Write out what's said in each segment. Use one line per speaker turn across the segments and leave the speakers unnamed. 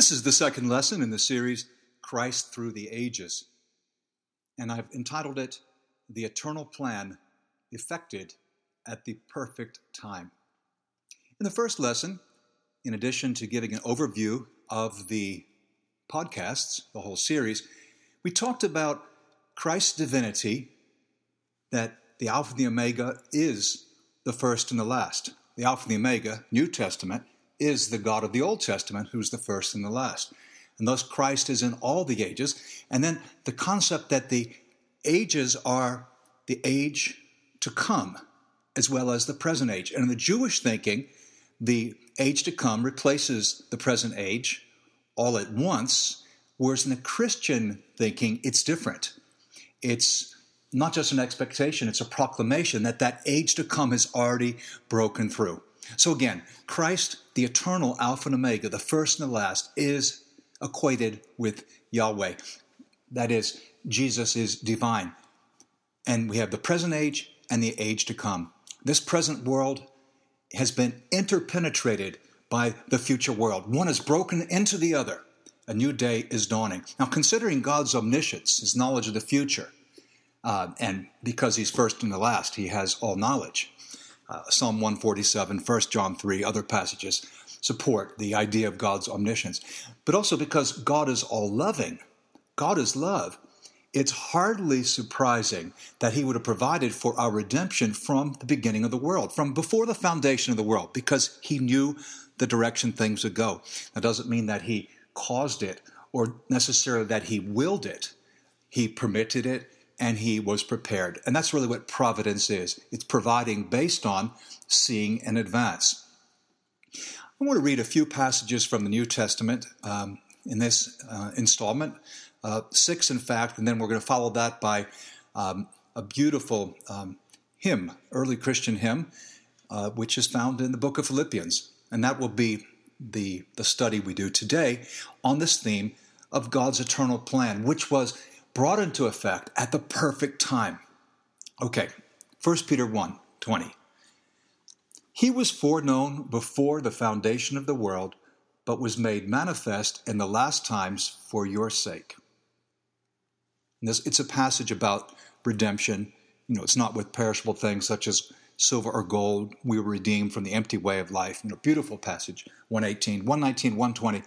This is the second lesson in the series, Christ Through the Ages. And I've entitled it, The Eternal Plan Effected at the Perfect Time. In the first lesson, in addition to giving an overview of the podcasts, the whole series, we talked about Christ's divinity, that the Alpha and the Omega is the first and the last. The Alpha and the Omega, New Testament, is the God of the Old Testament, who's the first and the last. And thus Christ is in all the ages. And then the concept that the ages are the age to come, as well as the present age. And in the Jewish thinking, the age to come replaces the present age all at once, whereas in the Christian thinking, it's different. It's not just an expectation, it's a proclamation that that age to come has already broken through. So again, Christ, the eternal Alpha and Omega, the first and the last, is equated with Yahweh. That is, Jesus is divine. And we have the present age and the age to come. This present world has been interpenetrated by the future world. One is broken into the other. A new day is dawning. Now, considering God's omniscience, his knowledge of the future, uh, and because he's first and the last, he has all knowledge uh, Psalm 147, 1 John 3, other passages support the idea of God's omniscience. But also because God is all loving, God is love. It's hardly surprising that He would have provided for our redemption from the beginning of the world, from before the foundation of the world, because He knew the direction things would go. That doesn't mean that He caused it or necessarily that He willed it. He permitted it, and he was prepared. And that's really what providence is it's providing based on seeing in advance. I want to read a few passages from the New Testament um, in this uh, installment, uh, six in fact, and then we're going to follow that by um, a beautiful um, hymn, early Christian hymn, uh, which is found in the book of Philippians. And that will be the, the study we do today on this theme of God's eternal plan, which was brought into effect at the perfect time. Okay, 1 Peter 1 20. He was foreknown before the foundation of the world, but was made manifest in the last times for your sake. This, it's a passage about redemption. You know, it's not with perishable things such as silver or gold. We were redeemed from the empty way of life. You know, beautiful passage, 118, 119, 120.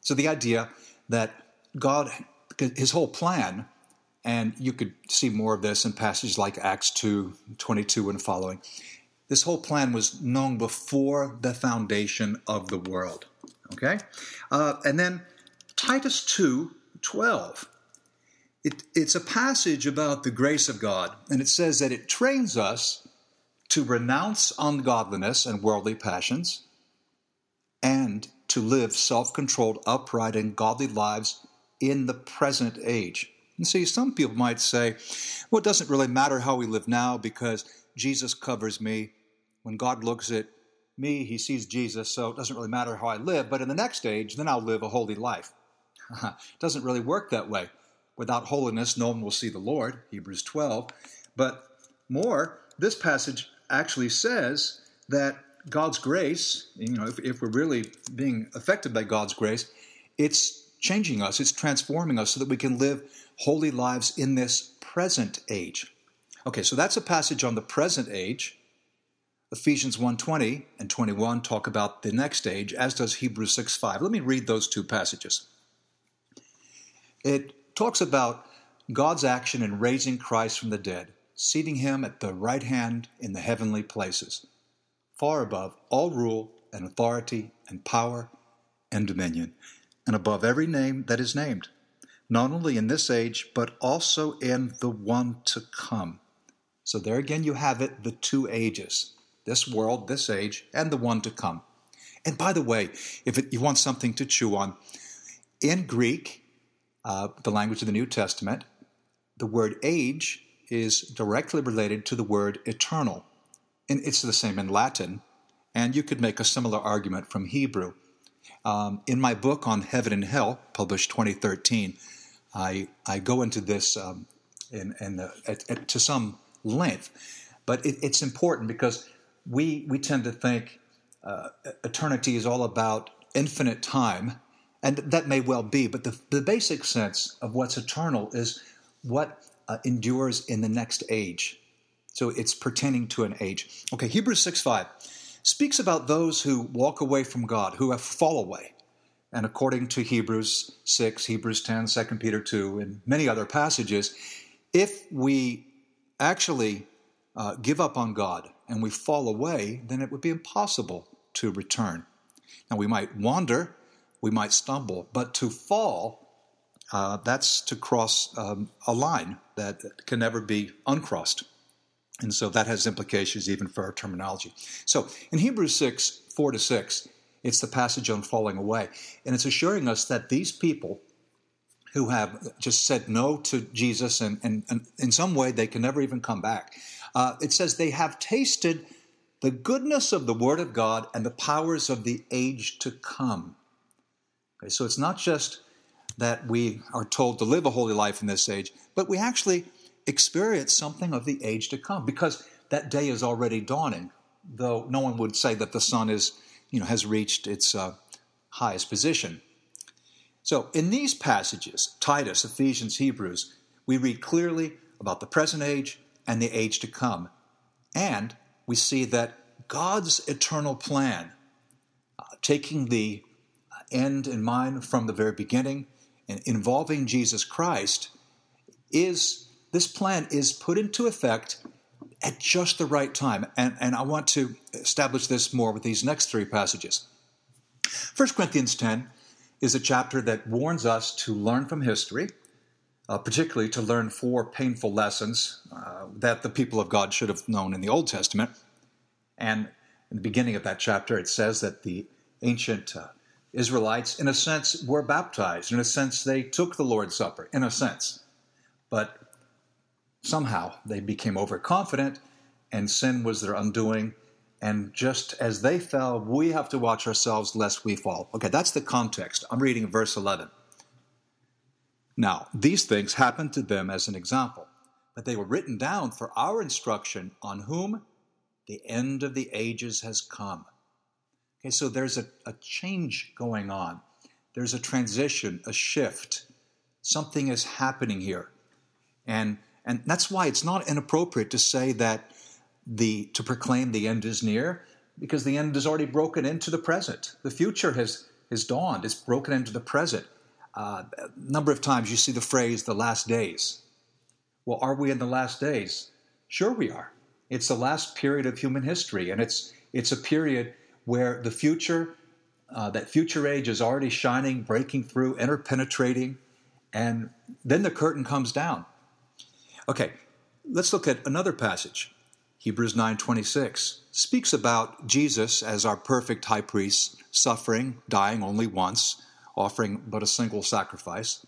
So the idea that God his whole plan, and you could see more of this in passages like Acts 2 22 and following. This whole plan was known before the foundation of the world. Okay? Uh, and then Titus 2 12. It, it's a passage about the grace of God, and it says that it trains us to renounce ungodliness and worldly passions and to live self controlled, upright, and godly lives in the present age. And see, some people might say, well, it doesn't really matter how we live now because Jesus covers me. When God looks at me, he sees Jesus, so it doesn't really matter how I live. But in the next age, then I'll live a holy life. it doesn't really work that way. Without holiness, no one will see the Lord, Hebrews 12. But more, this passage actually says that God's grace, you know, if, if we're really being affected by God's grace, it's changing us, it's transforming us so that we can live holy lives in this present age. Okay, so that's a passage on the present age. Ephesians 1:20 and 21 talk about the next age, as does Hebrews 6:5. Let me read those two passages. It talks about God's action in raising Christ from the dead, seating him at the right hand in the heavenly places, far above all rule and authority and power and dominion and above every name that is named, not only in this age, but also in the one to come. So there again, you have it the two ages this world, this age, and the one to come. And by the way, if it, you want something to chew on, in Greek, uh, the language of the New Testament, the word age is directly related to the word eternal. And it's the same in Latin, and you could make a similar argument from Hebrew. Um, in my book on heaven and hell, published 2013, I, I go into this um, in, in the, at, at, to some length, but it, it's important because we, we tend to think uh, eternity is all about infinite time, And that may well be, but the, the basic sense of what's eternal is what uh, endures in the next age. So it's pertaining to an age. Okay, Hebrews 6 5 speaks about those who walk away from God, who have fall away. And according to Hebrews 6, Hebrews 10, 2 Peter 2, and many other passages, if we actually uh, give up on God and we fall away, then it would be impossible to return. Now, we might wander, we might stumble, but to fall, uh, that's to cross um, a line that can never be uncrossed. And so that has implications even for our terminology. So in Hebrews 6, 4 to 6, it's the passage on falling away. And it's assuring us that these people who have just said no to Jesus and, and, and in some way they can never even come back, uh, it says they have tasted the goodness of the Word of God and the powers of the age to come. Okay, so it's not just that we are told to live a holy life in this age, but we actually experience something of the age to come because that day is already dawning, though no one would say that the sun is, you know, has reached its uh, highest position. So in these passages, Titus, Ephesians, Hebrews, we read clearly about the present age and the age to come. And we see that God's eternal plan, uh, taking the end in mind from the very beginning and involving Jesus Christ, is this plan is put into effect at just the right time. And, and I want to establish this more with these next three passages. 1 Corinthians 10 is a chapter that warns us to learn from history, uh, particularly to learn four painful lessons uh, that the people of God should have known in the Old Testament. And in the beginning of that chapter, it says that the ancient uh, Israelites, in a sense, were baptized. In a sense, they took the Lord's Supper, in a sense. But somehow they became overconfident, and sin was their undoing. And just as they fell, we have to watch ourselves lest we fall. Okay, that's the context. I'm reading verse 11. Now, these things happened to them as an example, but they were written down for our instruction on whom the end of the ages has come. Okay, so there's a, a change going on. There's a transition, a shift. Something is happening here. And and that's why it's not inappropriate to say that the to proclaim the end is near, because the end is already broken into the present. The future has has dawned. It's broken into the present. Uh, a number of times you see the phrase "the last days." Well, are we in the last days? Sure, we are. It's the last period of human history, and it's it's a period where the future, uh, that future age, is already shining, breaking through, interpenetrating, and then the curtain comes down. Okay, let's look at another passage. Hebrews 9:26 speaks about Jesus as our perfect high priest, suffering, dying only once, offering but a single sacrifice.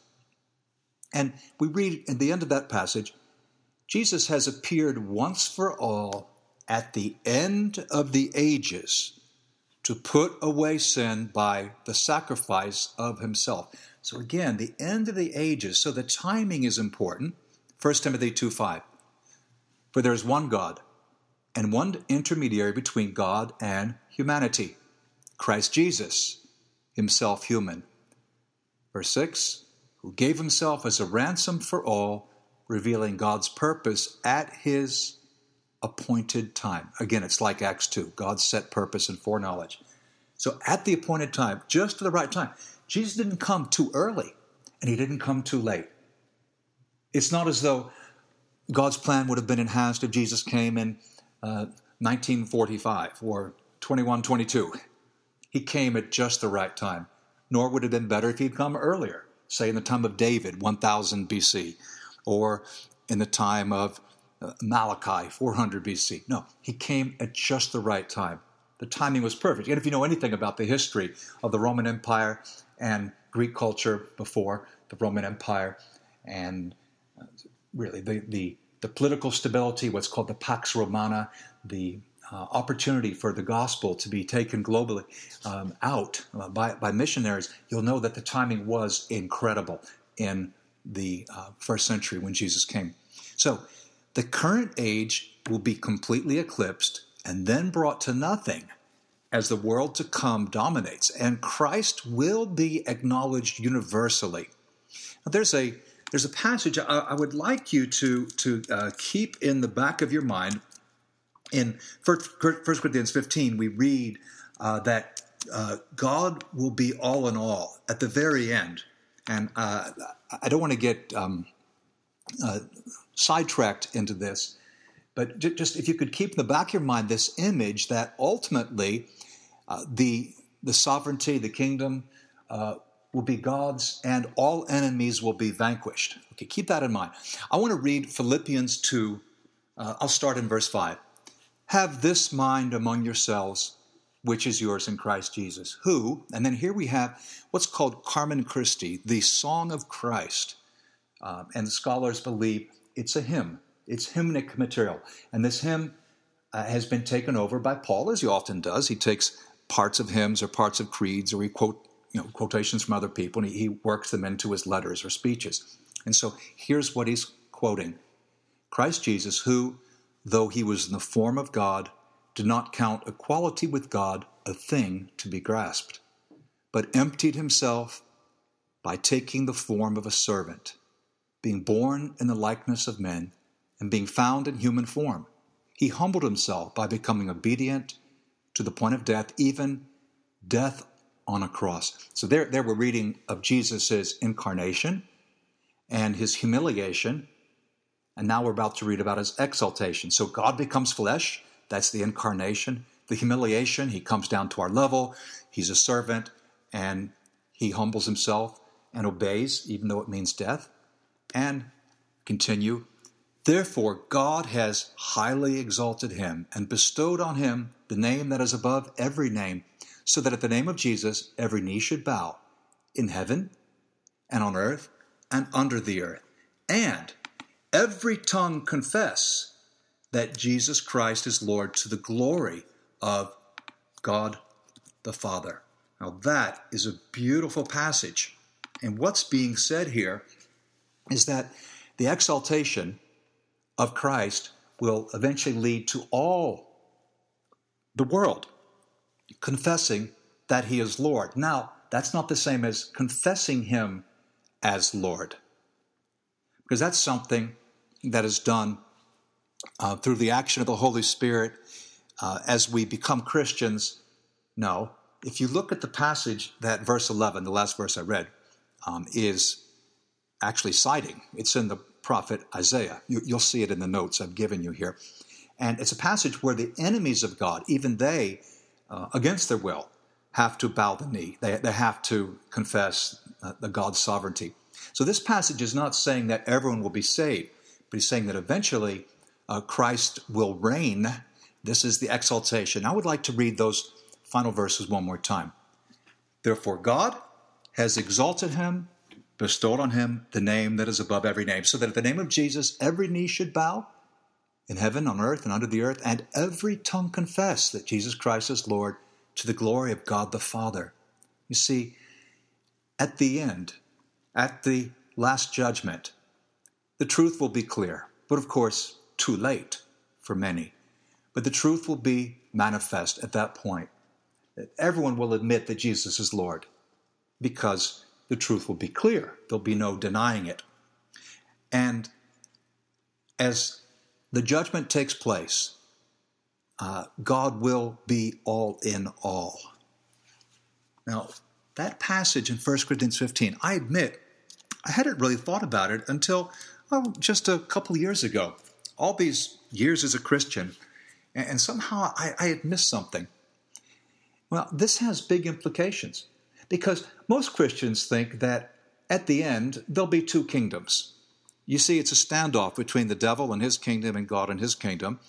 And we read in the end of that passage, Jesus has appeared once for all at the end of the ages to put away sin by the sacrifice of himself. So again, the end of the ages. So the timing is important. 1 Timothy 2 5. For there is one God, and one intermediary between God and humanity, Christ Jesus, himself human. Verse 6 Who gave himself as a ransom for all, revealing God's purpose at his appointed time. Again, it's like Acts 2 God's set purpose and foreknowledge. So at the appointed time, just at the right time, Jesus didn't come too early and he didn't come too late. It's not as though God's plan would have been enhanced if Jesus came in uh, 1945 or 2122. He came at just the right time. Nor would it have been better if he'd come earlier, say in the time of David, 1000 BC, or in the time of uh, Malachi, 400 BC. No, he came at just the right time. The timing was perfect. And if you know anything about the history of the Roman Empire and Greek culture before the Roman Empire and really the, the, the political stability, what's called the Pax Romana, the uh, opportunity for the gospel to be taken globally um, out uh, by, by missionaries, you'll know that the timing was incredible in the uh, first century when Jesus came. So the current age will be completely eclipsed and then brought to nothing as the world to come dominates, and Christ will be acknowledged universally. Now, there's a there's a passage I, I would like you to to uh, keep in the back of your mind. In 1 Corinthians 15, we read uh, that uh, God will be all in all at the very end. And uh, I don't want to get um, uh, sidetracked into this, but just if you could keep in the back of your mind this image that ultimately uh, the, the sovereignty, the kingdom, will be God's and all enemies will be vanquished. Okay, keep that in mind. I want to read Philippians 2. Uh, I'll start in verse 5. Have this mind among yourselves, which is yours in Christ Jesus, who, and then here we have what's called Carmen Christi, the Song of Christ. Um, and scholars believe it's a hymn, it's hymnic material. And this hymn uh, has been taken over by Paul, as he often does. He takes parts of hymns or parts of creeds, or he quote you know, quotations from other people, and he, he works them into his letters or speeches. And so here's what he's quoting Christ Jesus, who, though he was in the form of God, did not count equality with God a thing to be grasped, but emptied himself by taking the form of a servant, being born in the likeness of men, and being found in human form. He humbled himself by becoming obedient to the point of death, even death on a cross. So there, there we're reading of Jesus' incarnation and his humiliation. And now we're about to read about his exaltation. So God becomes flesh, that's the incarnation. The humiliation, he comes down to our level, he's a servant, and he humbles himself and obeys, even though it means death. And continue, therefore God has highly exalted him and bestowed on him the name that is above every name so that at the name of Jesus every knee should bow in heaven and on earth and under the earth, and every tongue confess that Jesus Christ is Lord to the glory of God the Father. Now, that is a beautiful passage. And what's being said here is that the exaltation of Christ will eventually lead to all the world confessing that he is Lord. Now, that's not the same as confessing him as Lord, because that's something that is done uh, through the action of the Holy Spirit uh, as we become Christians. No, if you look at the passage that verse 11, the last verse I read, um, is actually citing, it's in the prophet Isaiah. You, you'll see it in the notes I've given you here. And it's a passage where the enemies of God, even they, uh, against their will, have to bow the knee. They, they have to confess uh, the God's sovereignty. So this passage is not saying that everyone will be saved, but he's saying that eventually uh, Christ will reign. This is the exaltation. I would like to read those final verses one more time. Therefore, God has exalted him, bestowed on him the name that is above every name, so that at the name of Jesus every knee should bow in heaven, on earth, and under the earth, and every tongue confess that Jesus Christ is Lord to the glory of God the Father. You see, at the end, at the last judgment, the truth will be clear, but of course, too late for many. But the truth will be manifest at that point. Everyone will admit that Jesus is Lord because the truth will be clear. There'll be no denying it. And as the judgment takes place, uh, God will be all in all. Now, that passage in 1 Corinthians 15, I admit, I hadn't really thought about it until oh, just a couple years ago. All these years as a Christian, and somehow I, I had missed something. Well, this has big implications because most Christians think that at the end there'll be two kingdoms you see, it's a standoff between the devil and his kingdom and God and his kingdom.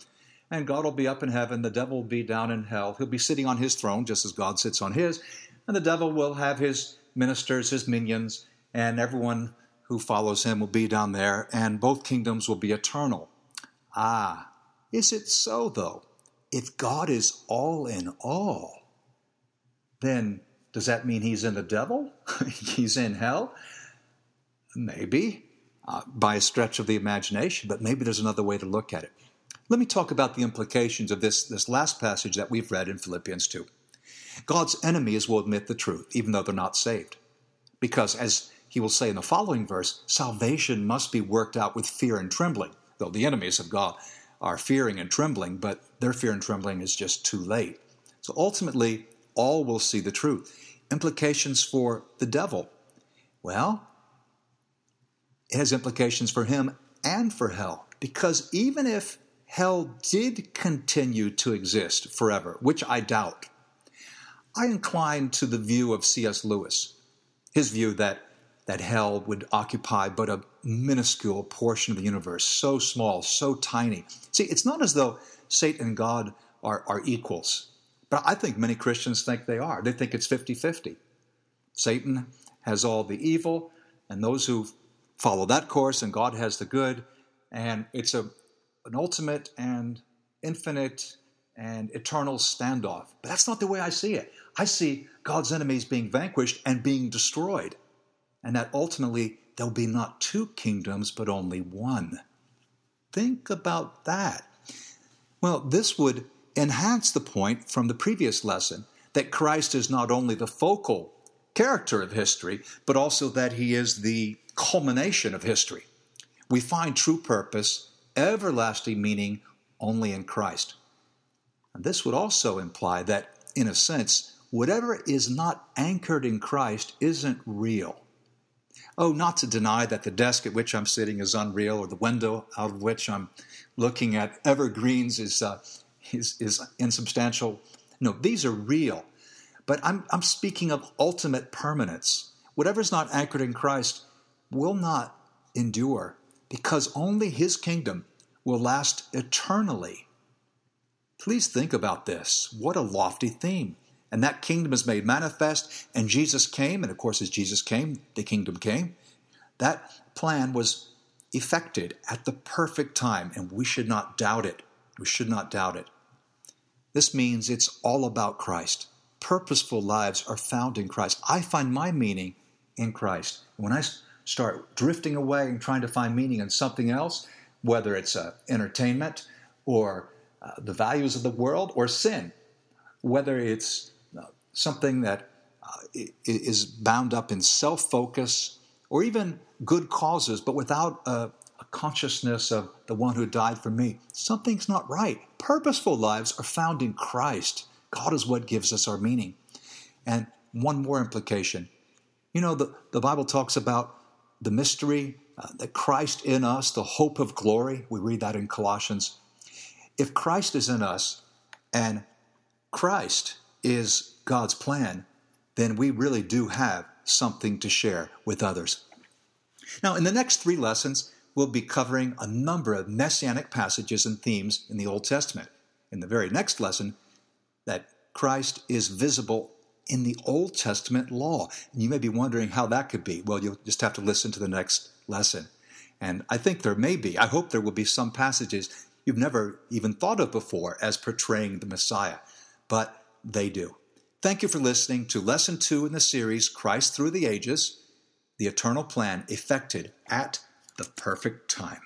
And God will be up in heaven, the devil will be down in hell. He'll be sitting on his throne just as God sits on his. And the devil will have his ministers, his minions, and everyone who follows him will be down there, and both kingdoms will be eternal. Ah, is it so, though? If God is all in all, then does that mean he's in the devil? he's in hell? Maybe uh, by a stretch of the imagination, but maybe there's another way to look at it. Let me talk about the implications of this, this last passage that we've read in Philippians 2. God's enemies will admit the truth, even though they're not saved. Because, as he will say in the following verse, salvation must be worked out with fear and trembling, though the enemies of God are fearing and trembling, but their fear and trembling is just too late. So ultimately, all will see the truth. Implications for the devil. Well, has implications for him and for hell, because even if hell did continue to exist forever, which I doubt, I incline to the view of C.S. Lewis, his view that, that hell would occupy but a minuscule portion of the universe, so small, so tiny. See, it's not as though Satan and God are, are equals, but I think many Christians think they are. They think it's 50 50. Satan has all the evil, and those who follow that course, and God has the good, and it's a an ultimate and infinite and eternal standoff. But that's not the way I see it. I see God's enemies being vanquished and being destroyed, and that ultimately there'll be not two kingdoms, but only one. Think about that. Well, this would enhance the point from the previous lesson that Christ is not only the focal character of history, but also that he is the culmination of history. We find true purpose everlasting meaning only in Christ. And this would also imply that, in a sense, whatever is not anchored in Christ isn't real. Oh, not to deny that the desk at which I'm sitting is unreal or the window out of which I'm looking at evergreens is, uh, is, is insubstantial. No, these are real. But I'm, I'm speaking of ultimate permanence. Whatever is not anchored in Christ will not endure because only his kingdom will last eternally. Please think about this. What a lofty theme. And that kingdom is made manifest, and Jesus came, and of course, as Jesus came, the kingdom came. That plan was effected at the perfect time, and we should not doubt it. We should not doubt it. This means it's all about Christ. Purposeful lives are found in Christ. I find my meaning in Christ. When I start drifting away and trying to find meaning in something else, whether it's uh, entertainment or uh, the values of the world or sin, whether it's uh, something that uh, is bound up in self focus or even good causes, but without a, a consciousness of the one who died for me. Something's not right. Purposeful lives are found in Christ. God is what gives us our meaning. And one more implication. You know, the, the Bible talks about the mystery, uh, that Christ in us, the hope of glory. We read that in Colossians. If Christ is in us and Christ is God's plan, then we really do have something to share with others. Now, in the next three lessons, we'll be covering a number of messianic passages and themes in the Old Testament. In the very next lesson, that Christ is visible in the Old Testament law. And you may be wondering how that could be. Well, you'll just have to listen to the next lesson. And I think there may be, I hope there will be some passages you've never even thought of before as portraying the Messiah, but they do. Thank you for listening to Lesson 2 in the series Christ Through the Ages, the Eternal Plan Effected at the Perfect Time.